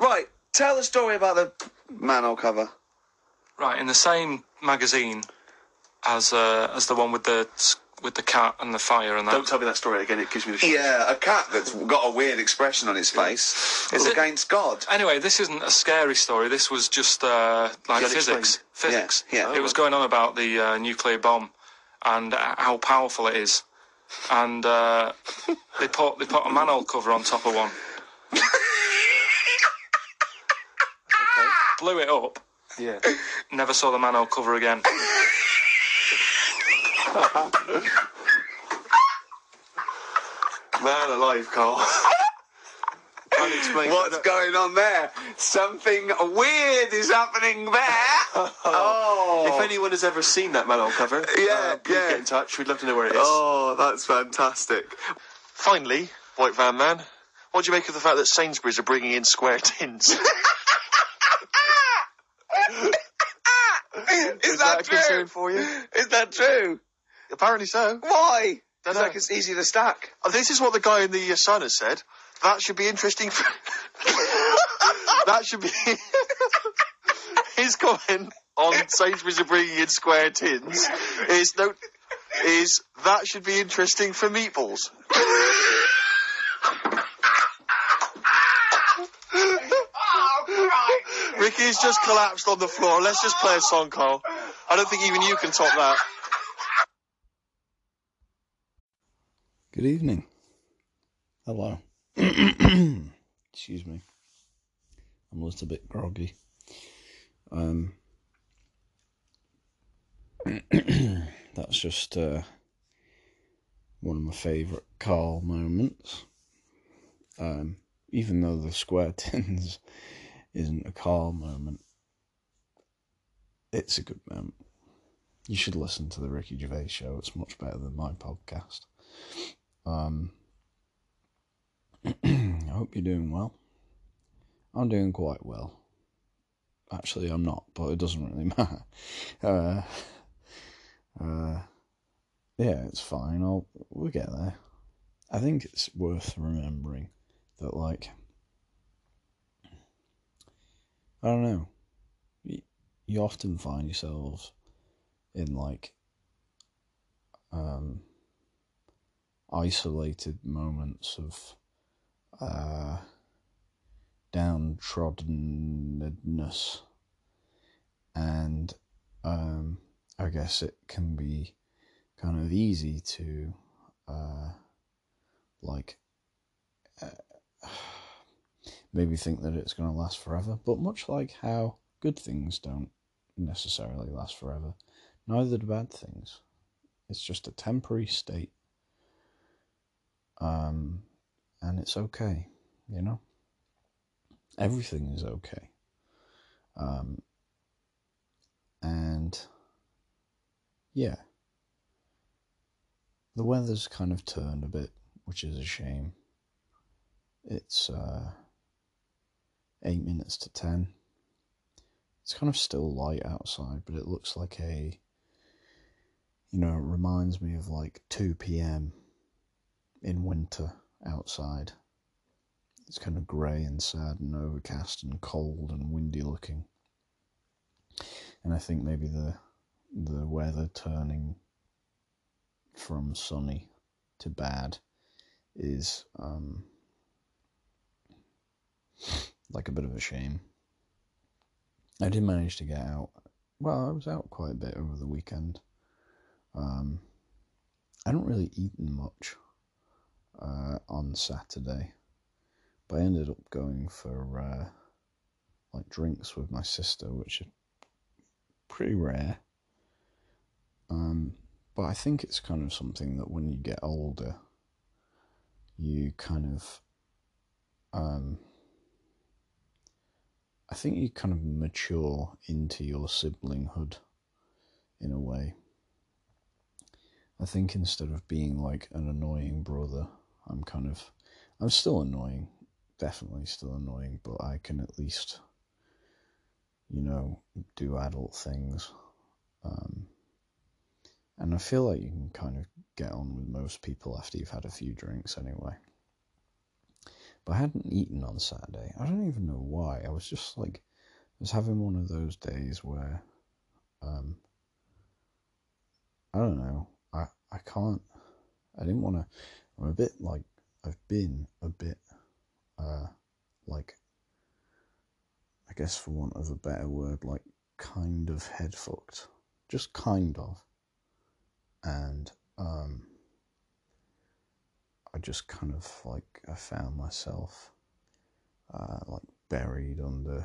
Right, tell the story about the manhole cover. Right, in the same magazine as uh, as the one with the with the cat and the fire and that. Don't tell me that story again. It gives me the shivers. Yeah, a cat that's got a weird expression on its face is Is it- against God. Anyway, this isn't a scary story. This was just uh, like Yeah, physics. explain. Physics. Yeah, yeah. It was going on about the uh, nuclear bomb and uh, how powerful it is. And uh, they put they put a manhole cover on top of one. Blew it up. Yeah. Never saw the manhole cover again. Man alive, Carl. Trying. What's going on there? Something weird is happening there. oh. If anyone has ever seen that manhole cover, Yeah, uh, please yeah. get in touch. We'd love to know where it is. Oh, that's fantastic. Finally, White Van Man, what do you make of the fact that Sainsbury's are bringing in square tins? Is, Is that, a true? concern for you? Is that true? Apparently so. Why? Don't It's know. like it's easy to stack. Uh, This is what the guy in the uh, Sun has said. That should be interesting. For... that should be his comment on Sainsbury's are bringing in square tins. Is no, is that should be interesting for meatballs. Oh, Ricky's just collapsed on the floor. Let's just play a song, Carl. I don't think even you can top that. Good evening. Hello. Excuse me. I'm a little bit groggy. Um, that's just uh, one of my favourite Carl moments. Um, even though the square tins isn't a Carl moment, it's a good moment. You should listen to the Ricky Gervais show. It's much better than my podcast. Um, I hope you're doing well. I'm doing quite well. Actually, I'm not, but it doesn't really matter. Uh, uh, yeah, it's fine. I'll we'll get there. I think it's worth remembering that, like, I don't know. You, often find yourselves in like um isolated moments of uh, downtroddenness, and um, I guess it can be kind of easy to uh, like uh, maybe think that it's going to last forever, but much like how good things don't necessarily last forever, neither do bad things. It's just a temporary state um, and it's okay, you know. Everything is okay, um, and yeah, the weather's kind of turned a bit, which is a shame. It's uh, eight minutes to ten. It's kind of still light outside, but it looks like a, you know, it reminds me of like two p.m in winter outside. It's kind of grey and sad and overcast and cold and windy looking. And I think maybe the the weather turning from sunny to bad is um, like a bit of a shame. I did manage to get out. Well, I was out quite a bit over the weekend. Um, I don't really eat much uh, on Saturday, but I ended up going for uh, like drinks with my sister, which are pretty rare. Um, but I think it's kind of something that when you get older, you kind of, um, I think you kind of mature into your siblinghood in a way. I think instead of being like an annoying brother, I'm kind of, I'm still annoying, definitely still annoying, but I can at least, you know, do adult things. Um, and I feel like you can kind of get on with most people after you've had a few drinks anyway. But I hadn't eaten on Saturday. I don't even know why. I was just like, I was having one of those days where, um, I don't know. I I can't. I didn't want to. I'm a bit like I've been a bit, uh, like. I guess for want of a better word, like kind of head fucked, just kind of, and um. I just kind of like I found myself uh, like buried under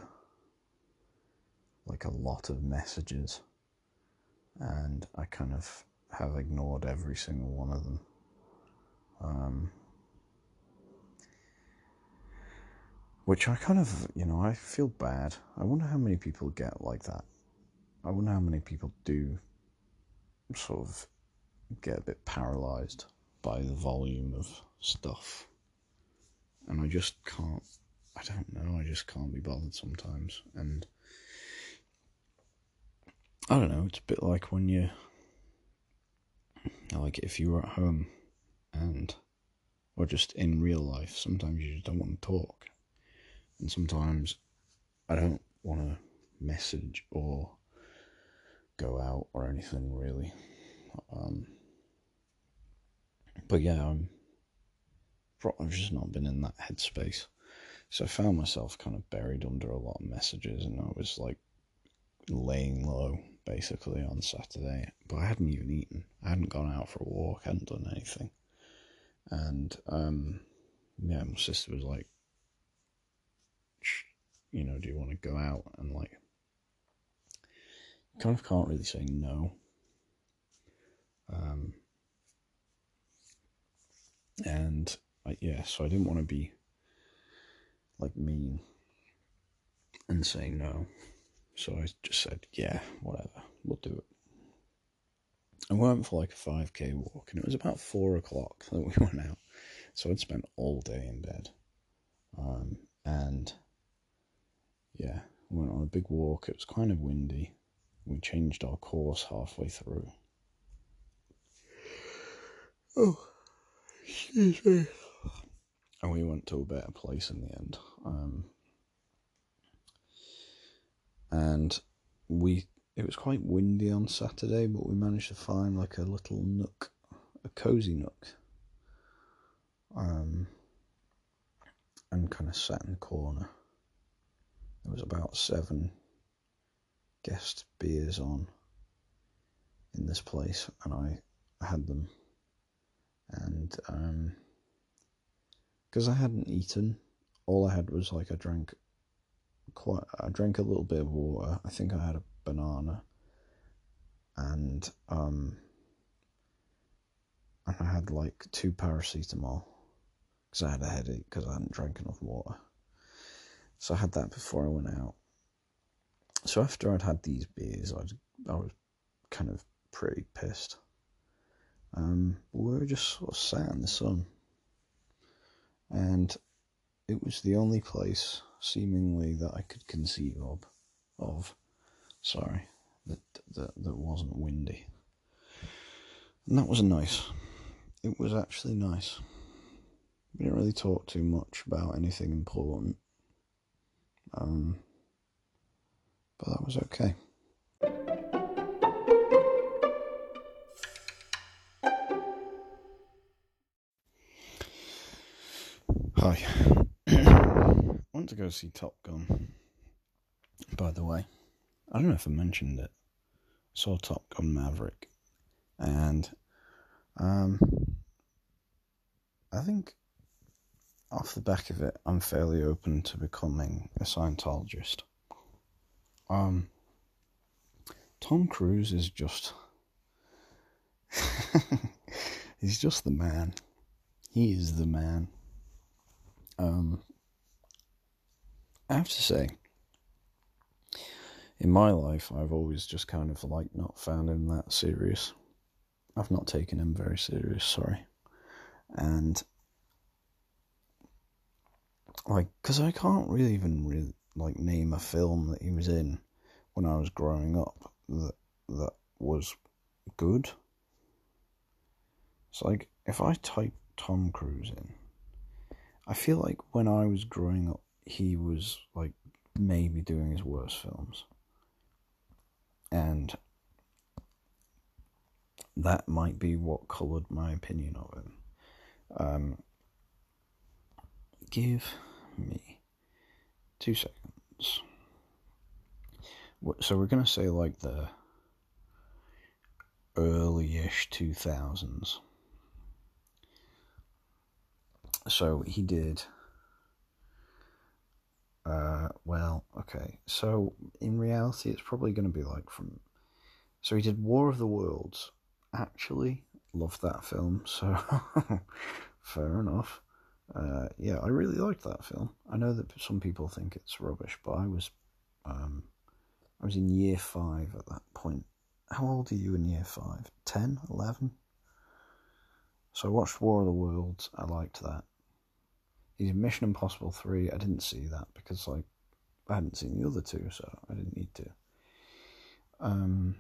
like a lot of messages, and I kind of have ignored every single one of them. Um, which I kind of, you know, I feel bad. I wonder how many people get like that. I wonder how many people do sort of get a bit paralyzed by the volume of stuff. And I just can't, I don't know, I just can't be bothered sometimes. And I don't know, it's a bit like when you, like if you were at home and, or just in real life, sometimes you just don't want to talk. And sometimes I don't want to message or go out or anything really. Um, but yeah, I'm. I've just not been in that headspace, so I found myself kind of buried under a lot of messages, and I was like laying low basically on Saturday. But I hadn't even eaten. I hadn't gone out for a walk. I hadn't done anything, and um, yeah, my sister was like, you know, do you want to go out and like, kind of can't really say no. Um, and I, yeah, so I didn't want to be like mean and say no. So I just said, yeah, whatever, we'll do it. I went for like a 5k walk, and it was about four o'clock that we went out. So I'd spent all day in bed. Um, and yeah, we went on a big walk. It was kind of windy. We changed our course halfway through. Oh. Excuse me. And we went to a better place in the end. Um, and we, it was quite windy on Saturday, but we managed to find like a little nook, a cozy nook. Um, and kind of sat in the corner. There was about seven guest beers on in this place, and I had them and um, because I hadn't eaten, all I had was like I drank quite. I drank a little bit of water. I think I had a banana, and um, and I had like two paracetamol because I had a headache because I hadn't drank enough water. So I had that before I went out. So after I'd had these beers, I I was kind of pretty pissed. Um, we were just sort of sat in the sun. And it was the only place, seemingly, that I could conceive of, of sorry, that, that, that wasn't windy. And that was nice. It was actually nice. We didn't really talk too much about anything important. Um, but that was okay. I went to go see Top Gun. By the way, I don't know if I mentioned it. I saw Top Gun Maverick, and um, I think off the back of it, I'm fairly open to becoming a Scientologist. Um, Tom Cruise is just. he's just the man. He is the man. Um, I have to say, in my life, I've always just kind of like not found him that serious. I've not taken him very serious, sorry. And like, because I can't really even like name a film that he was in when I was growing up that that was good. It's like if I type Tom Cruise in I feel like when I was growing up, he was like maybe doing his worst films. And that might be what coloured my opinion of him. Um, give me two seconds. So we're gonna say like the early-ish two thousands. So he did. Uh, well, okay. So in reality, it's probably going to be like from. So he did War of the Worlds. Actually, loved that film. So fair enough. Uh, yeah, I really liked that film. I know that some people think it's rubbish, but I was, um, I was in year five at that point. How old are you in year five? 10, 11? So I watched War of the Worlds. I liked that. He's Mission Impossible 3. I didn't see that because, like, I hadn't seen the other two, so I didn't need to. Um,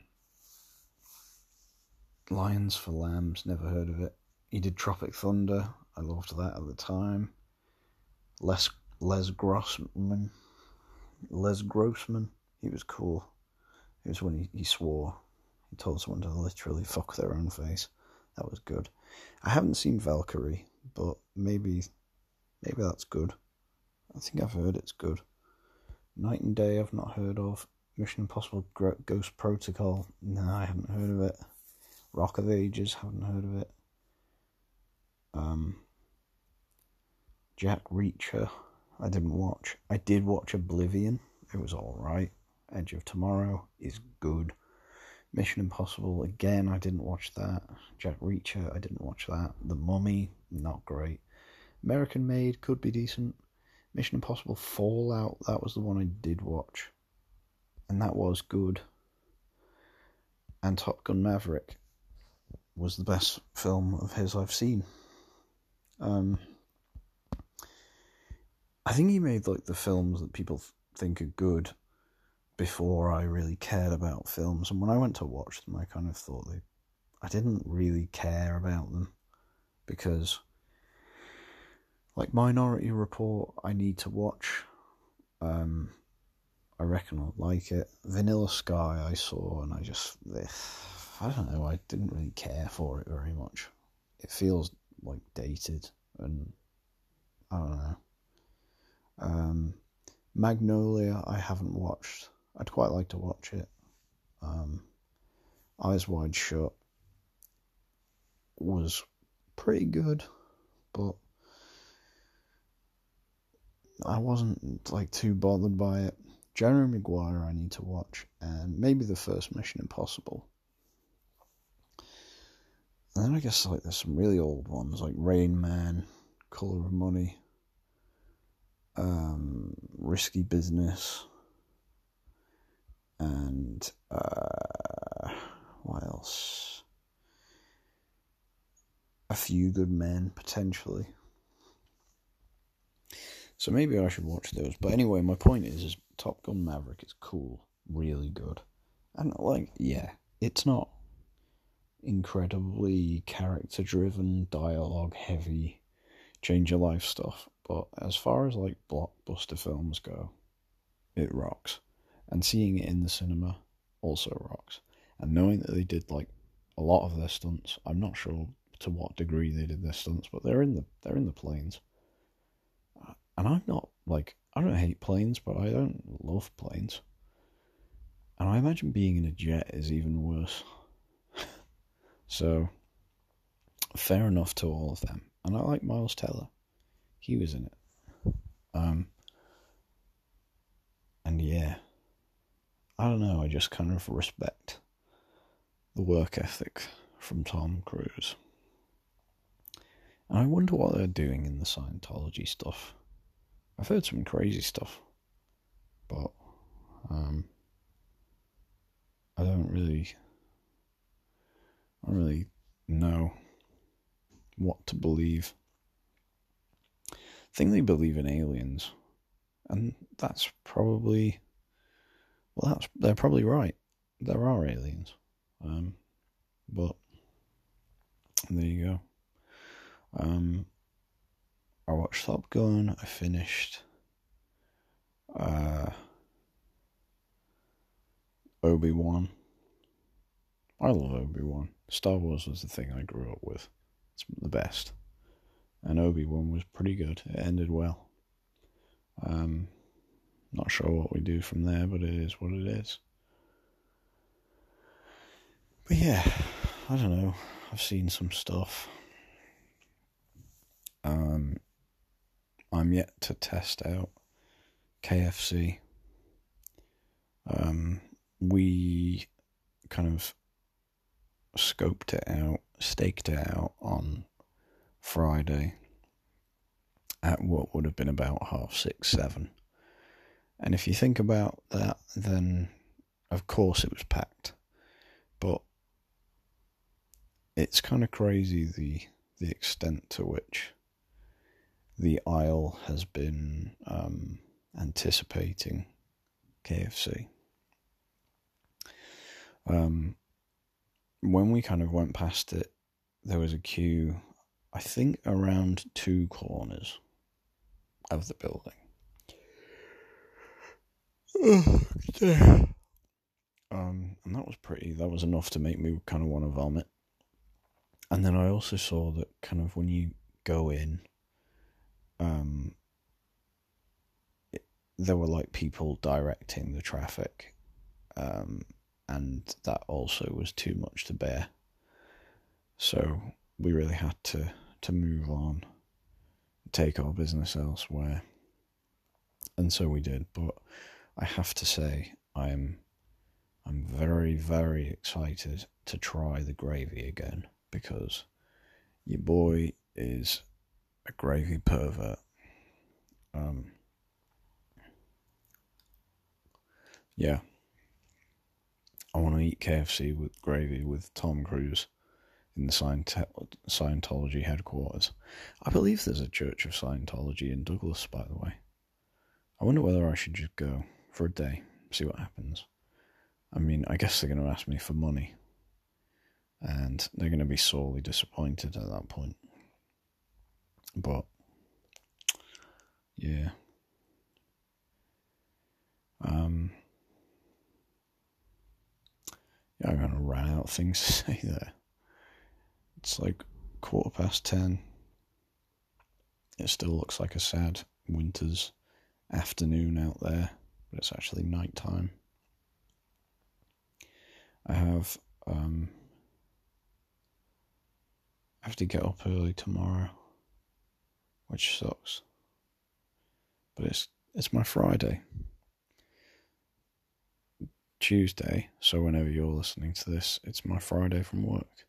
Lions for Lambs, never heard of it. He did Tropic Thunder. I loved that at the time. Les Les Grossman, Les Grossman. He was cool. It was when he, he swore. He told someone to literally fuck their own face. That was good. I haven't seen Valkyrie, but maybe maybe that's good. I think I've heard it's good. Knight and Day I've not heard of. Mission Impossible Ghost Protocol. No, I haven't heard of it. Rock of Ages, haven't heard of it. Um, Jack Reacher, I didn't watch. I did watch Oblivion. It was all right. Edge of Tomorrow is good. Mission Impossible again. I didn't watch that. Jack Reacher. I didn't watch that. The Mummy, not great. American Made could be decent. Mission Impossible Fallout. That was the one I did watch, and that was good. And Top Gun Maverick was the best film of his I've seen. Um, I think he made like the films that people think are good before I really cared about films. And when I went to watch them, I kind of thought they, I didn't really care about them because, like Minority Report, I need to watch. Um, I reckon I'll like it. Vanilla Sky, I saw, and I just, I don't know, I didn't really care for it very much. It feels like dated, and I don't know. Um, Magnolia, I haven't watched. I'd quite like to watch it. Um, Eyes Wide Shut was pretty good, but I wasn't like too bothered by it. Jerry Maguire, I need to watch, and maybe the first Mission Impossible. And then I guess like there's some really old ones like Rain Man, Color of Money, um, Risky Business, and uh, what else? A Few Good Men potentially. So maybe I should watch those. But anyway, my point is, is Top Gun Maverick is cool, really good, and like yeah, it's not incredibly character driven, dialogue heavy, change your life stuff. But as far as like blockbuster films go, it rocks. And seeing it in the cinema also rocks. And knowing that they did like a lot of their stunts, I'm not sure to what degree they did their stunts, but they're in the they're in the planes. And I'm not like I don't hate planes, but I don't love planes. And I imagine being in a jet is even worse. So, fair enough to all of them. And I like Miles Teller. He was in it. Um, and yeah, I don't know, I just kind of respect the work ethic from Tom Cruise. And I wonder what they're doing in the Scientology stuff. I've heard some crazy stuff, but um, I don't really I don't really know what to believe. I think they believe in aliens, and that's probably well, that's they're probably right. There are aliens, um, but there you go. Um, I watched Top Gun. I finished uh, Obi Wan. I love Obi Wan. Star Wars was the thing I grew up with. It's the best. And Obi Wan was pretty good. It ended well. Um, not sure what we do from there, but it is what it is. But yeah, I don't know. I've seen some stuff. Um, I'm yet to test out KFC. Um, we kind of scoped it out, staked it out on Friday at what would have been about half six, seven. And if you think about that, then of course it was packed. But it's kind of crazy the the extent to which the Isle has been um, anticipating KFC. Um, when we kind of went past it, there was a queue, I think, around two corners of the building. um, and that was pretty, that was enough to make me kind of want to vomit. And then I also saw that kind of when you go in, um, there were like people directing the traffic, um, and that also was too much to bear. So we really had to to move on, take our business elsewhere, and so we did. But I have to say, I'm I'm very very excited to try the gravy again because your boy is a gravy pervert. Um, yeah. I want to eat KFC with gravy with Tom Cruise in the Scientology headquarters. I believe there's a Church of Scientology in Douglas, by the way. I wonder whether I should just go for a day, see what happens. I mean, I guess they're going to ask me for money, and they're going to be sorely disappointed at that point. But yeah. Um yeah, I'm gonna run out of things to say there. It's like quarter past ten. It still looks like a sad winter's afternoon out there, but it's actually night time. I have um I have to get up early tomorrow which sucks. But it's it's my Friday. Tuesday, so whenever you're listening to this, it's my Friday from work.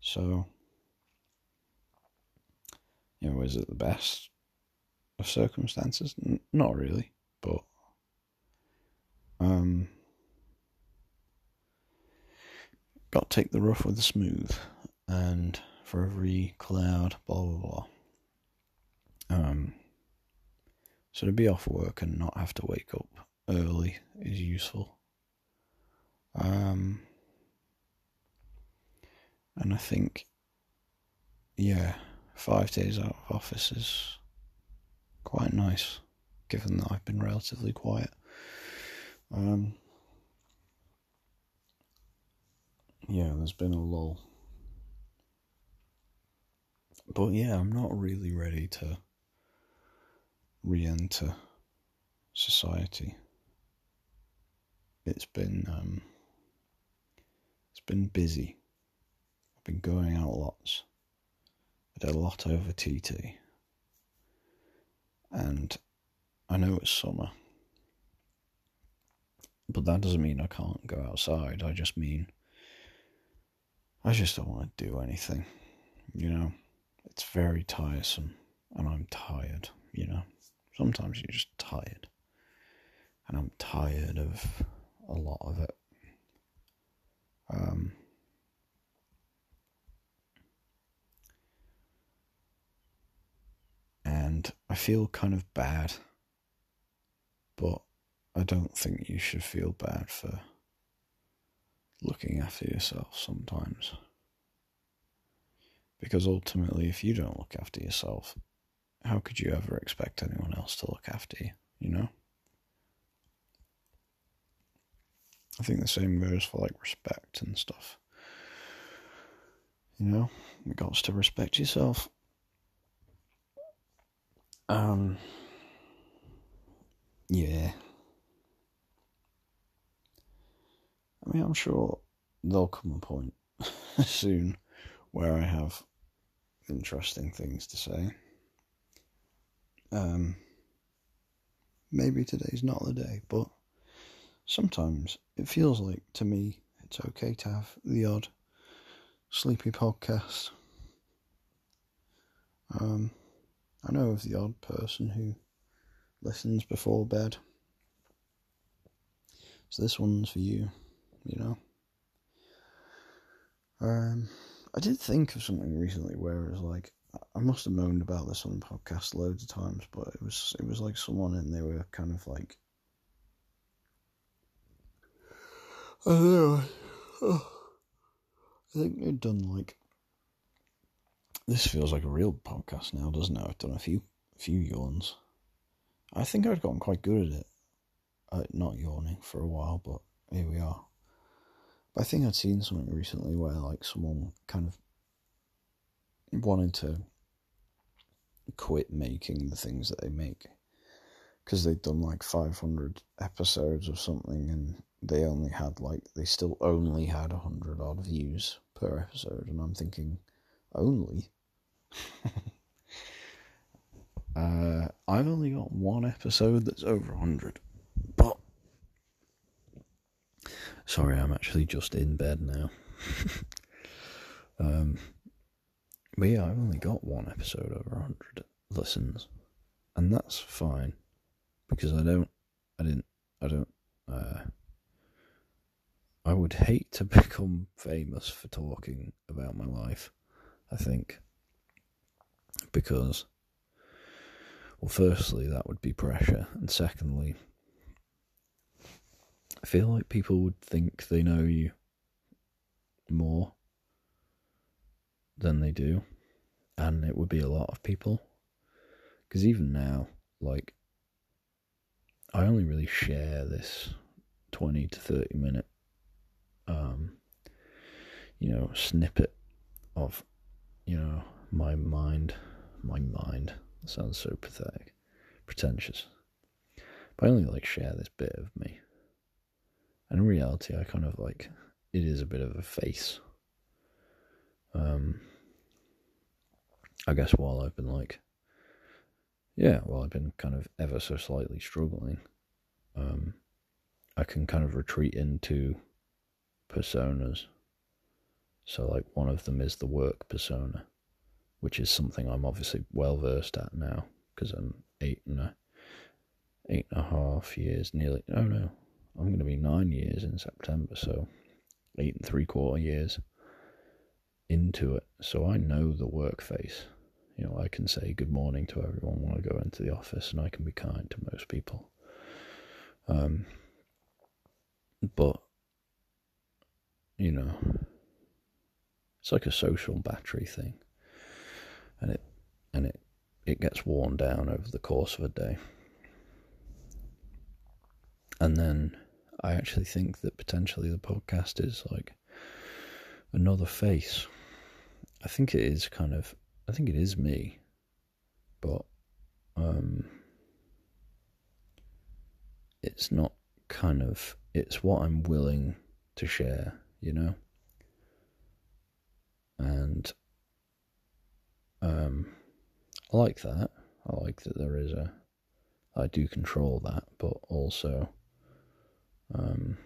So you know, is it the best of circumstances? N- not really, but um got to take the rough with the smooth and for every cloud, blah blah blah. Um, so to be off work and not have to wake up early is useful. Um, and I think, yeah, five days out of office is quite nice, given that I've been relatively quiet. Um, yeah, there's been a lull. But yeah, I'm not really ready to re enter society. It's been um, it's been busy. I've been going out lots. I did a lot over TT. And I know it's summer. But that doesn't mean I can't go outside. I just mean I just don't want to do anything. You know? It's very tiresome and I'm tired, you know? Sometimes you're just tired. And I'm tired of a lot of it. Um, and I feel kind of bad, but I don't think you should feel bad for looking after yourself sometimes. Because ultimately, if you don't look after yourself, how could you ever expect anyone else to look after you? You know. I think the same goes for like respect and stuff. You know, you got to respect yourself. Um. Yeah. I mean, I'm sure there'll come a point soon where I have interesting things to say. Um, maybe today's not the day, but sometimes it feels like to me it's okay to have the odd sleepy podcast. Um, I know of the odd person who listens before bed. So this one's for you, you know. Um, I did think of something recently where it was like I must have moaned about this on the podcast loads of times, but it was it was like someone and they were kind of like I don't know. I think they'd done like this feels like a real podcast now, doesn't it? I've done a few few yawns. I think I'd gotten quite good at it. Uh, not yawning for a while, but here we are. But I think I'd seen something recently where like someone kind of wanted to quit making the things that they make because they'd done like 500 episodes of something and they only had like they still only had 100 odd views per episode and i'm thinking only? Uh, i've only got one episode that's over 100 but sorry i'm actually just in bed now. Um but yeah, I've only got one episode over 100 listens, and that's fine because I don't, I didn't, I don't, uh, I would hate to become famous for talking about my life, I think, because, well, firstly, that would be pressure, and secondly, I feel like people would think they know you more than they do, and it would be a lot of people. Because even now, like, I only really share this 20 to 30 minute, um, you know, snippet of, you know, my mind. My mind sounds so pathetic, pretentious. But I only like share this bit of me. And in reality, I kind of like it is a bit of a face um, I guess while I've been like, yeah, while I've been kind of ever so slightly struggling, um, I can kind of retreat into personas. So, like, one of them is the work persona, which is something I'm obviously well versed at now because I'm eight and a eight and a half years, nearly. Oh no, I'm going to be nine years in September, so eight and three quarter years into it. So I know the work face. You know, I can say good morning to everyone when I go into the office, and I can be kind to most people. Um, but you know, it's like a social battery thing, and it and it it gets worn down over the course of a day. And then I actually think that potentially the podcast is like another face I think it is kind of I think it is me, but um, it's not kind of it's what I'm willing to share, you know, and um, I like that. I like that there is a I do control that, but also um,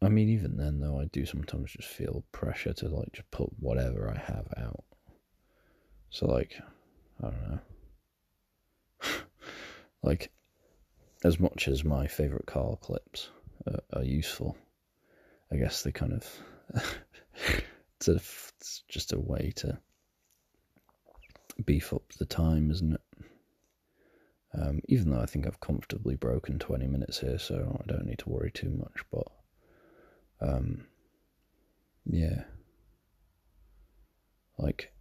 I mean, even then, though, I do sometimes just feel pressure to like just put whatever I have out. So, like, I don't know. like, as much as my favorite Carl clips are, are useful, I guess they kind of it's, a, it's just a way to beef up the time, isn't it? Um, even though I think I've comfortably broken 20 minutes here, so I don't need to worry too much, but um, yeah. Like,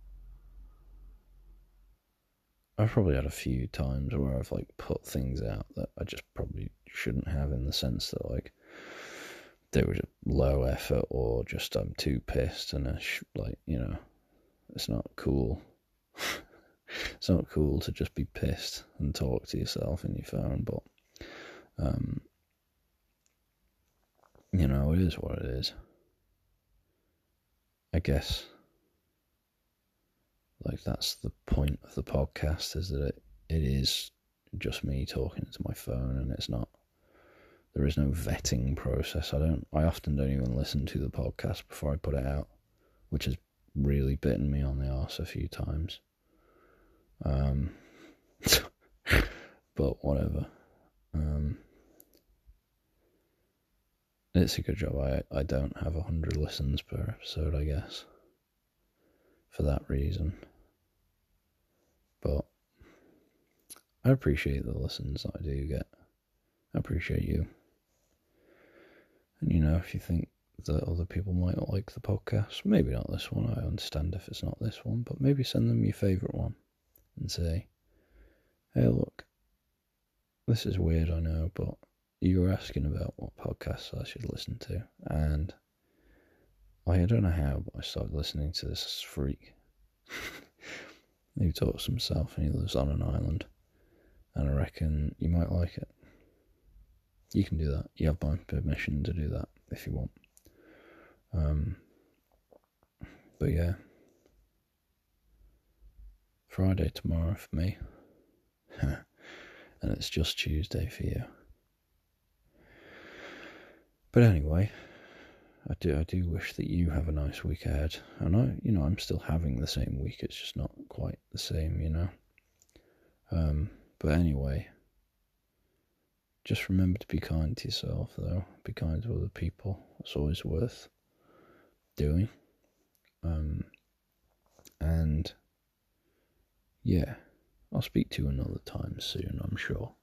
I've probably had a few times where I've like put things out that I just probably shouldn't have in the sense that like they were just low effort or just I'm too pissed and I sh- like you know it's not cool. it's not cool to just be pissed and talk to yourself in your phone, but um, you know it is what it is. I guess like that's the point of the podcast is that it, it is just me talking to my phone and it's not there is no vetting process. I don't I often don't even listen to the podcast before I put it out, which has really bitten me on the arse a few times. Um but whatever. Um it's a good job I, I don't have a hundred listens per episode, I guess. For that reason. But I appreciate the listens that I do get. I appreciate you. And you know, if you think that other people might not like the podcast, maybe not this one, I understand if it's not this one, but maybe send them your favourite one and say, hey, look, this is weird, I know, but you were asking about what podcasts I should listen to, and I don't know how, but I started listening to this freak. he talks himself and he lives on an island, and I reckon you might like it. You can do that. You have my permission to do that if you want. Um, but yeah, Friday tomorrow for me, and it's just Tuesday for you. But anyway, I do I do wish that you have a nice week ahead. And I you know, I'm still having the same week, it's just not quite the same, you know. Um but anyway, just remember to be kind to yourself though. Be kind to other people. It's always worth doing. Um and yeah, I'll speak to you another time soon, I'm sure.